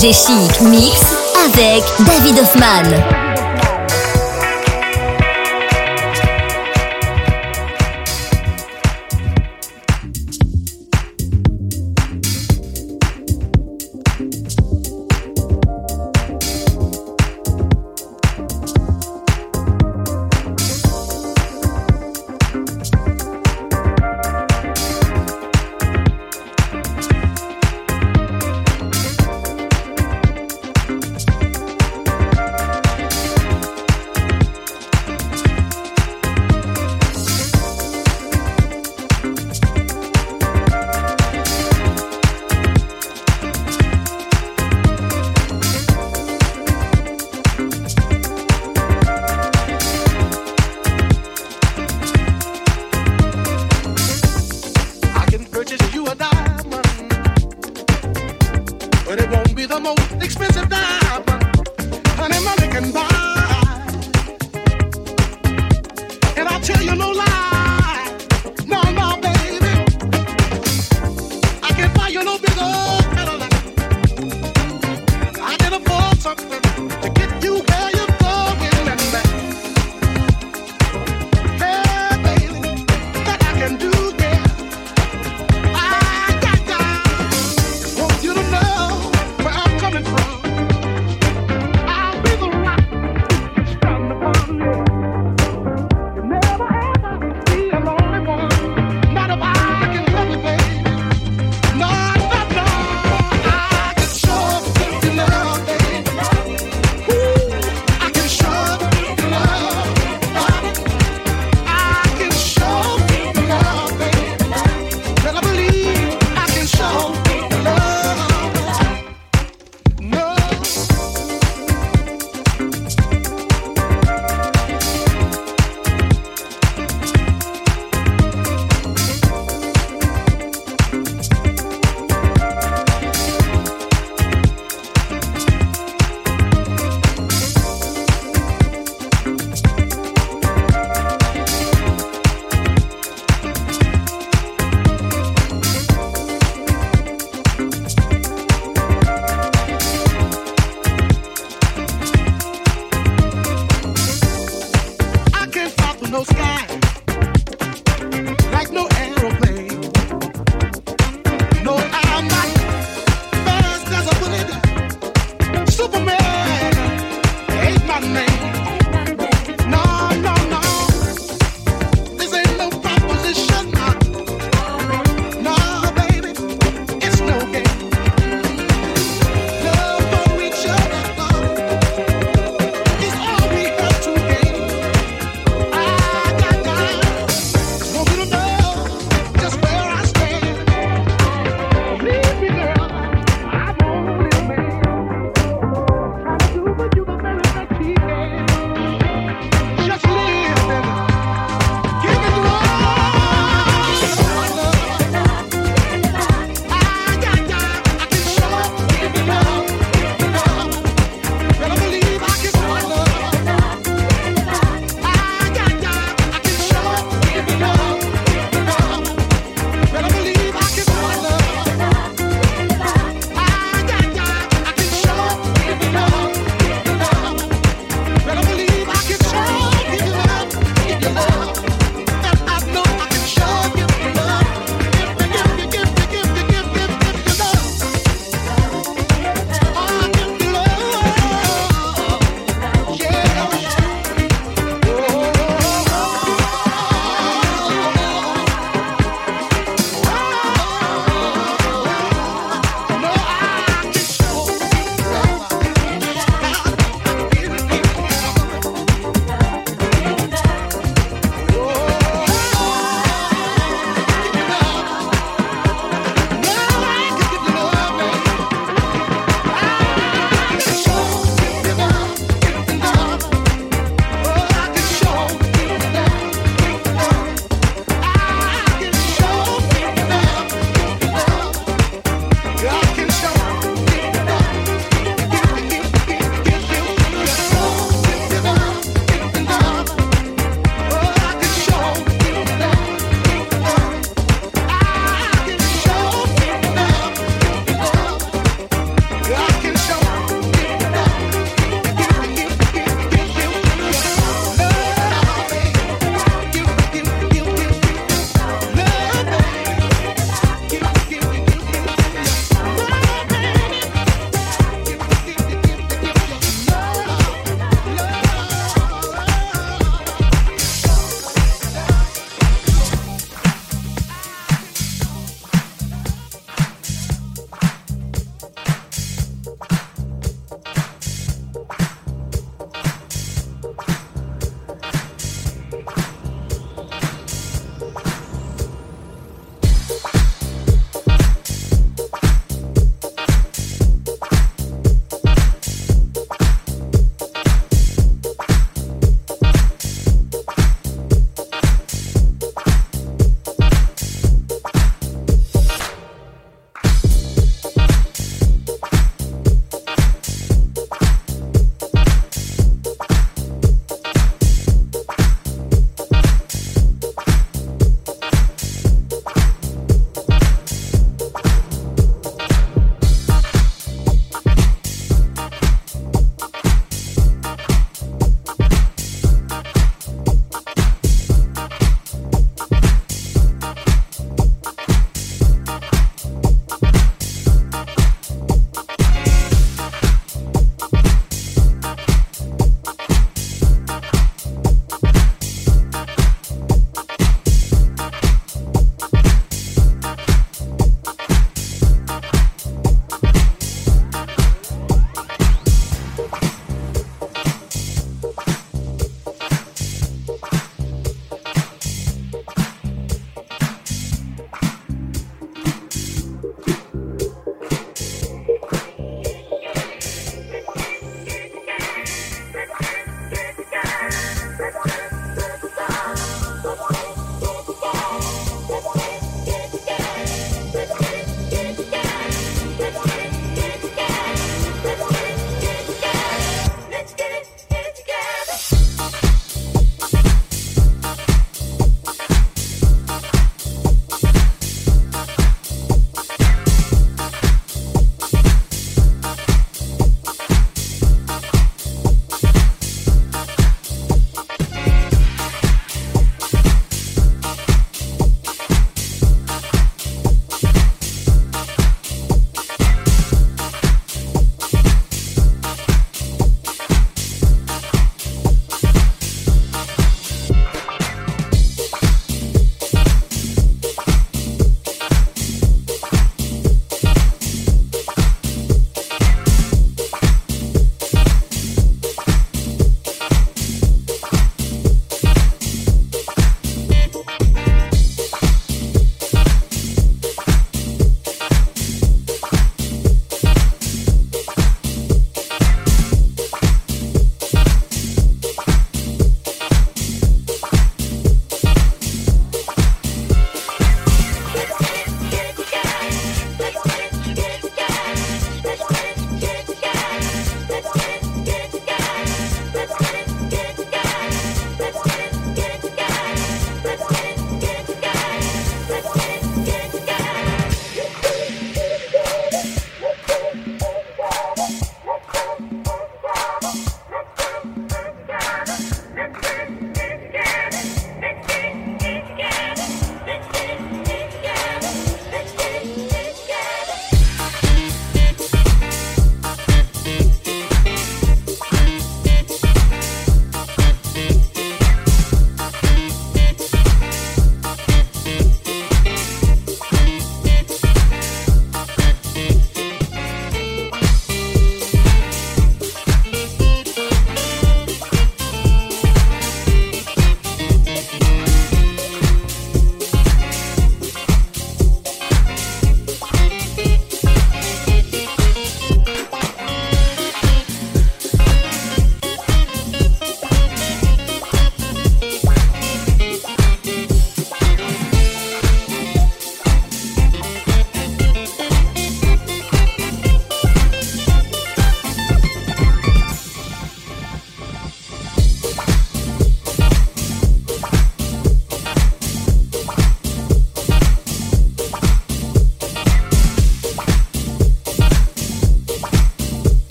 FG Chic Mix avec David Hoffman.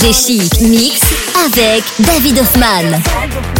FG Chic Mix avec David Hoffman.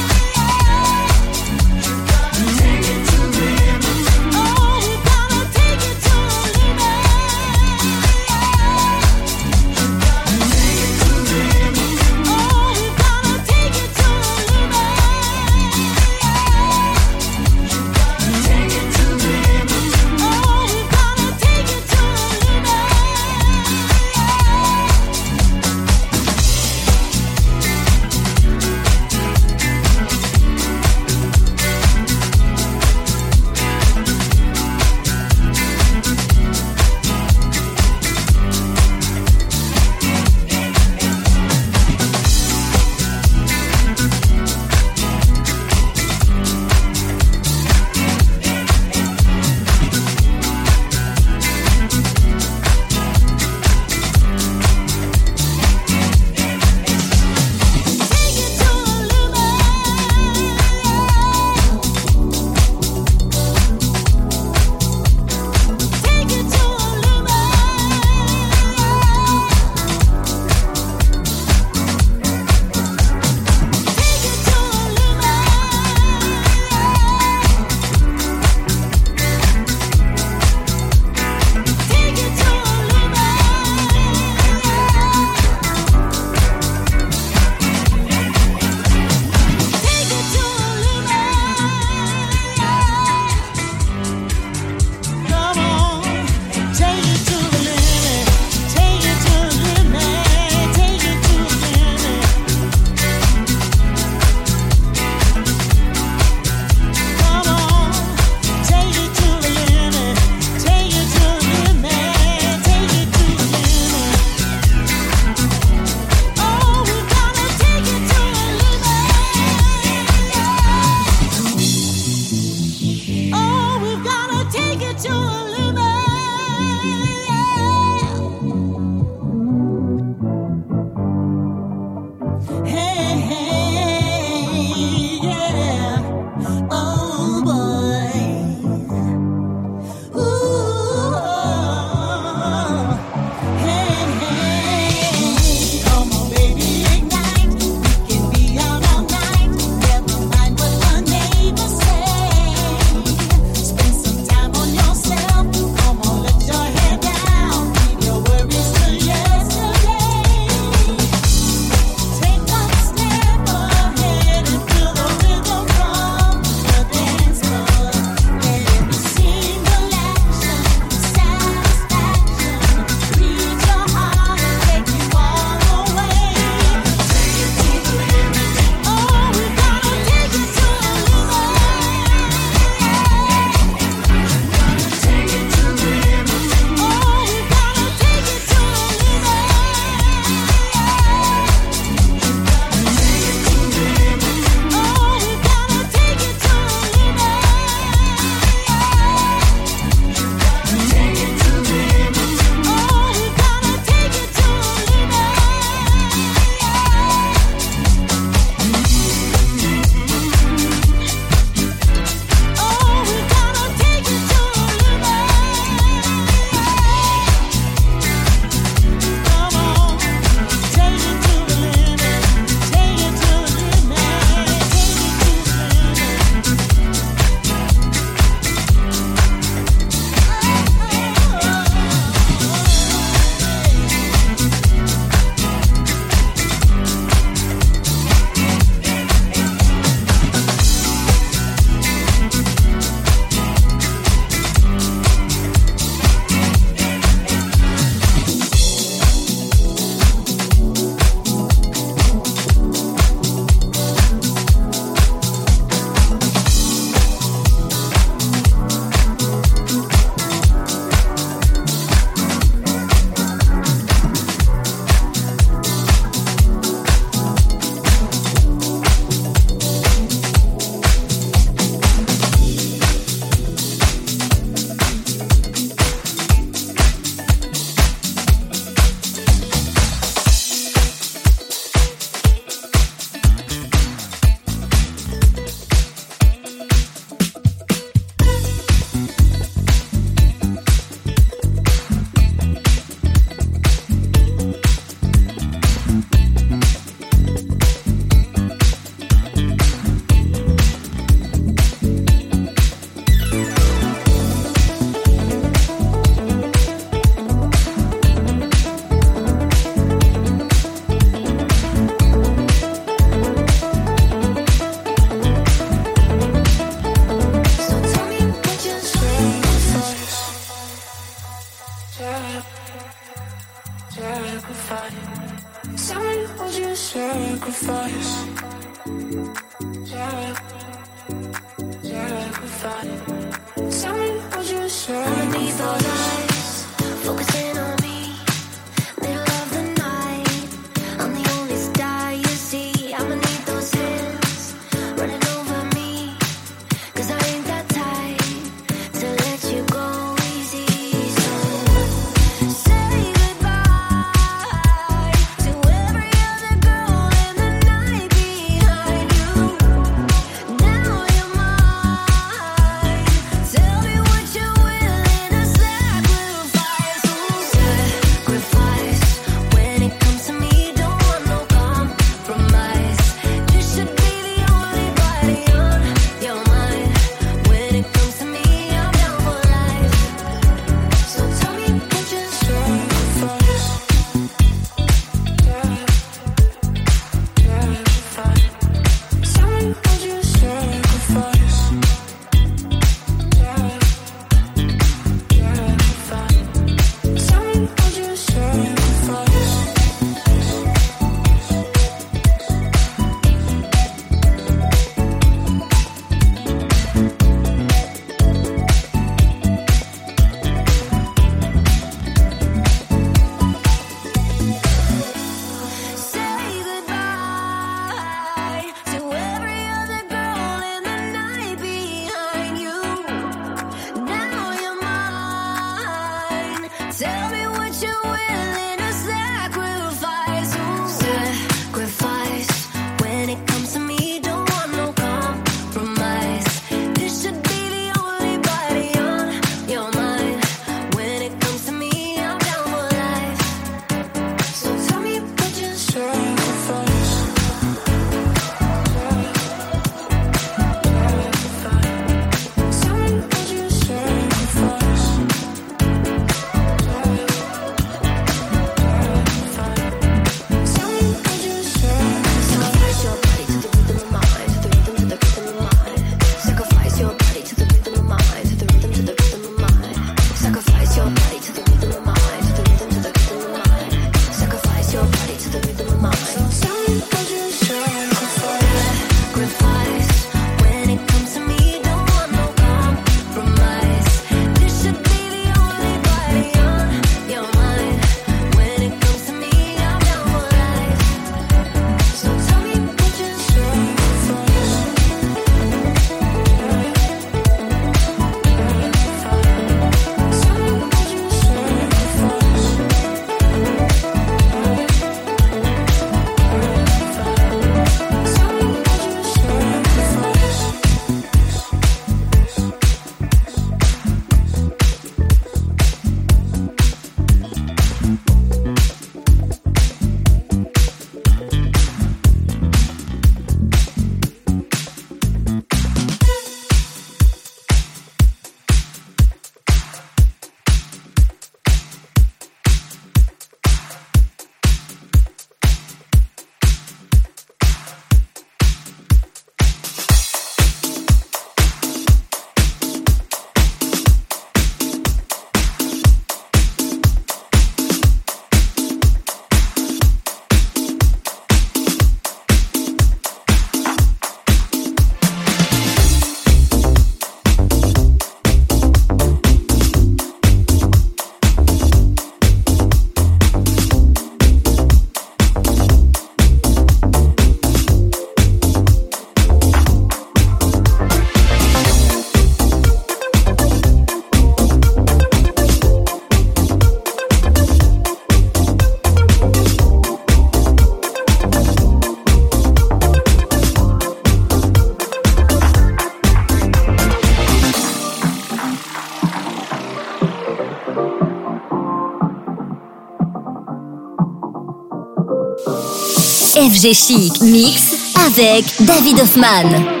FG Chic Mix avec David Hoffman.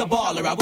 A baller. I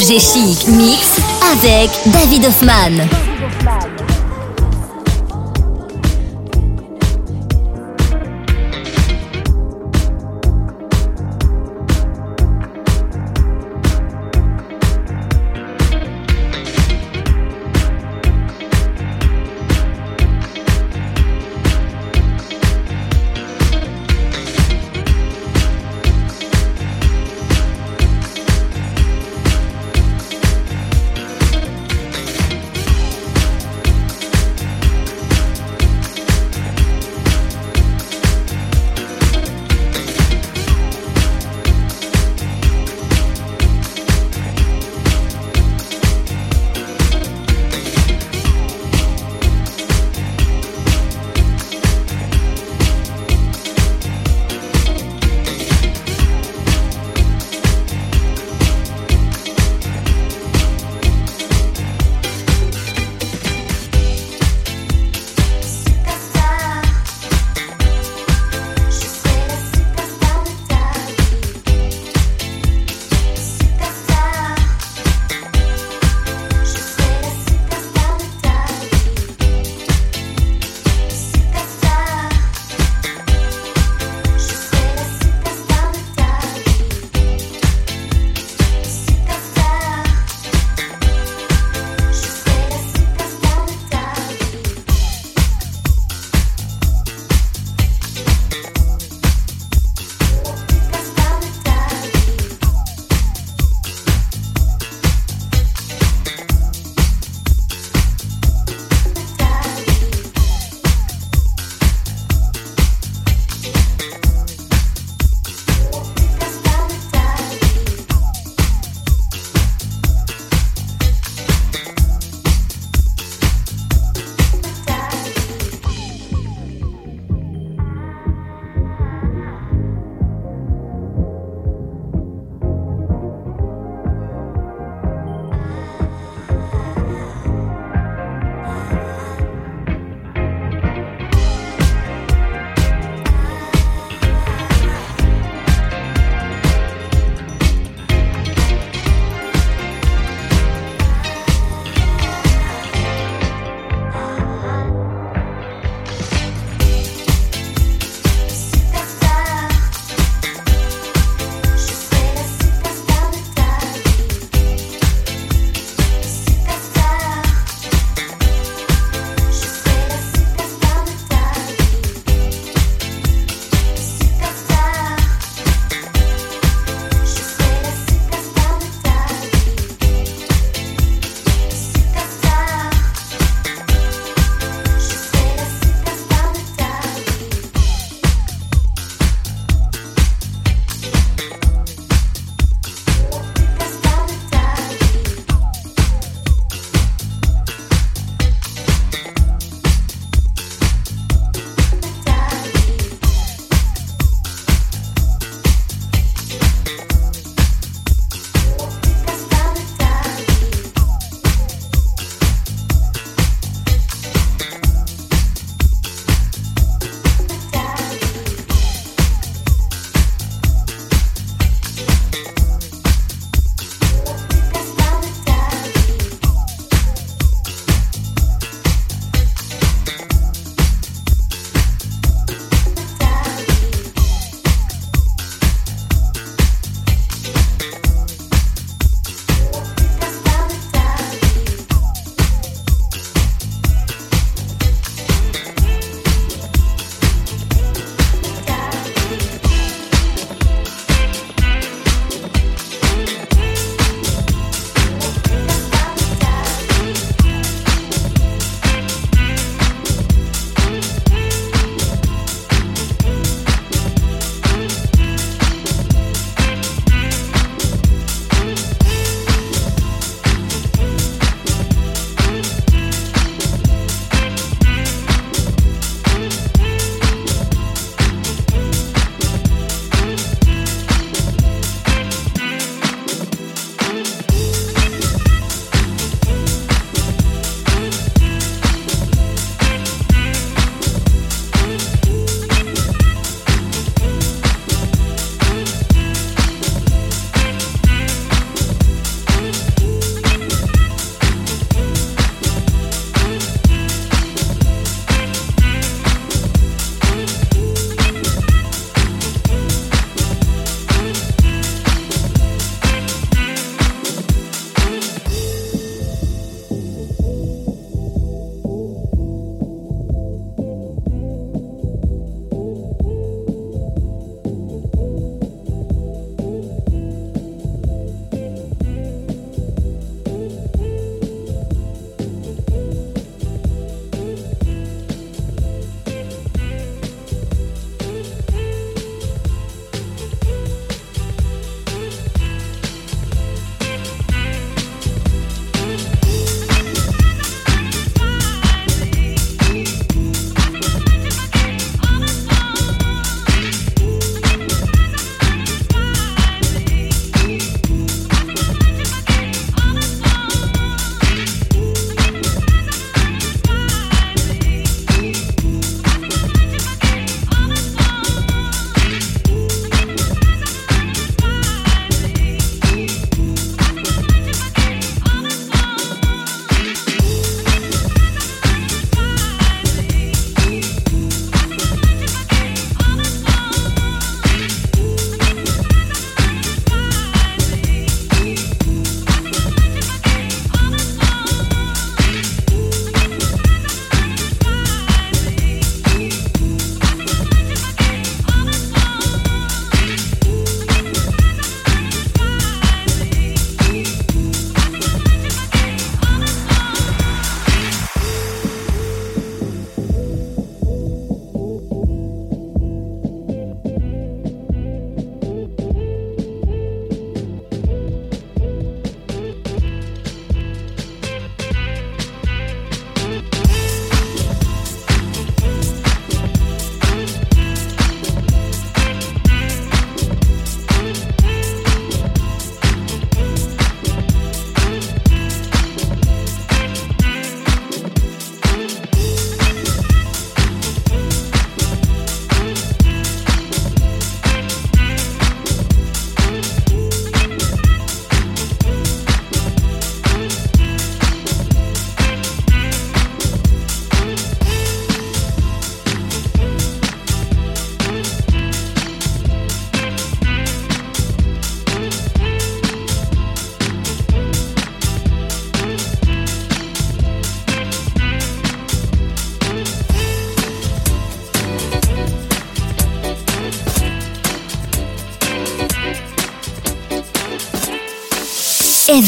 FG Chic Mix avec David Hoffman.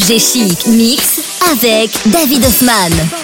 FG Chic Mix avec David Hoffman.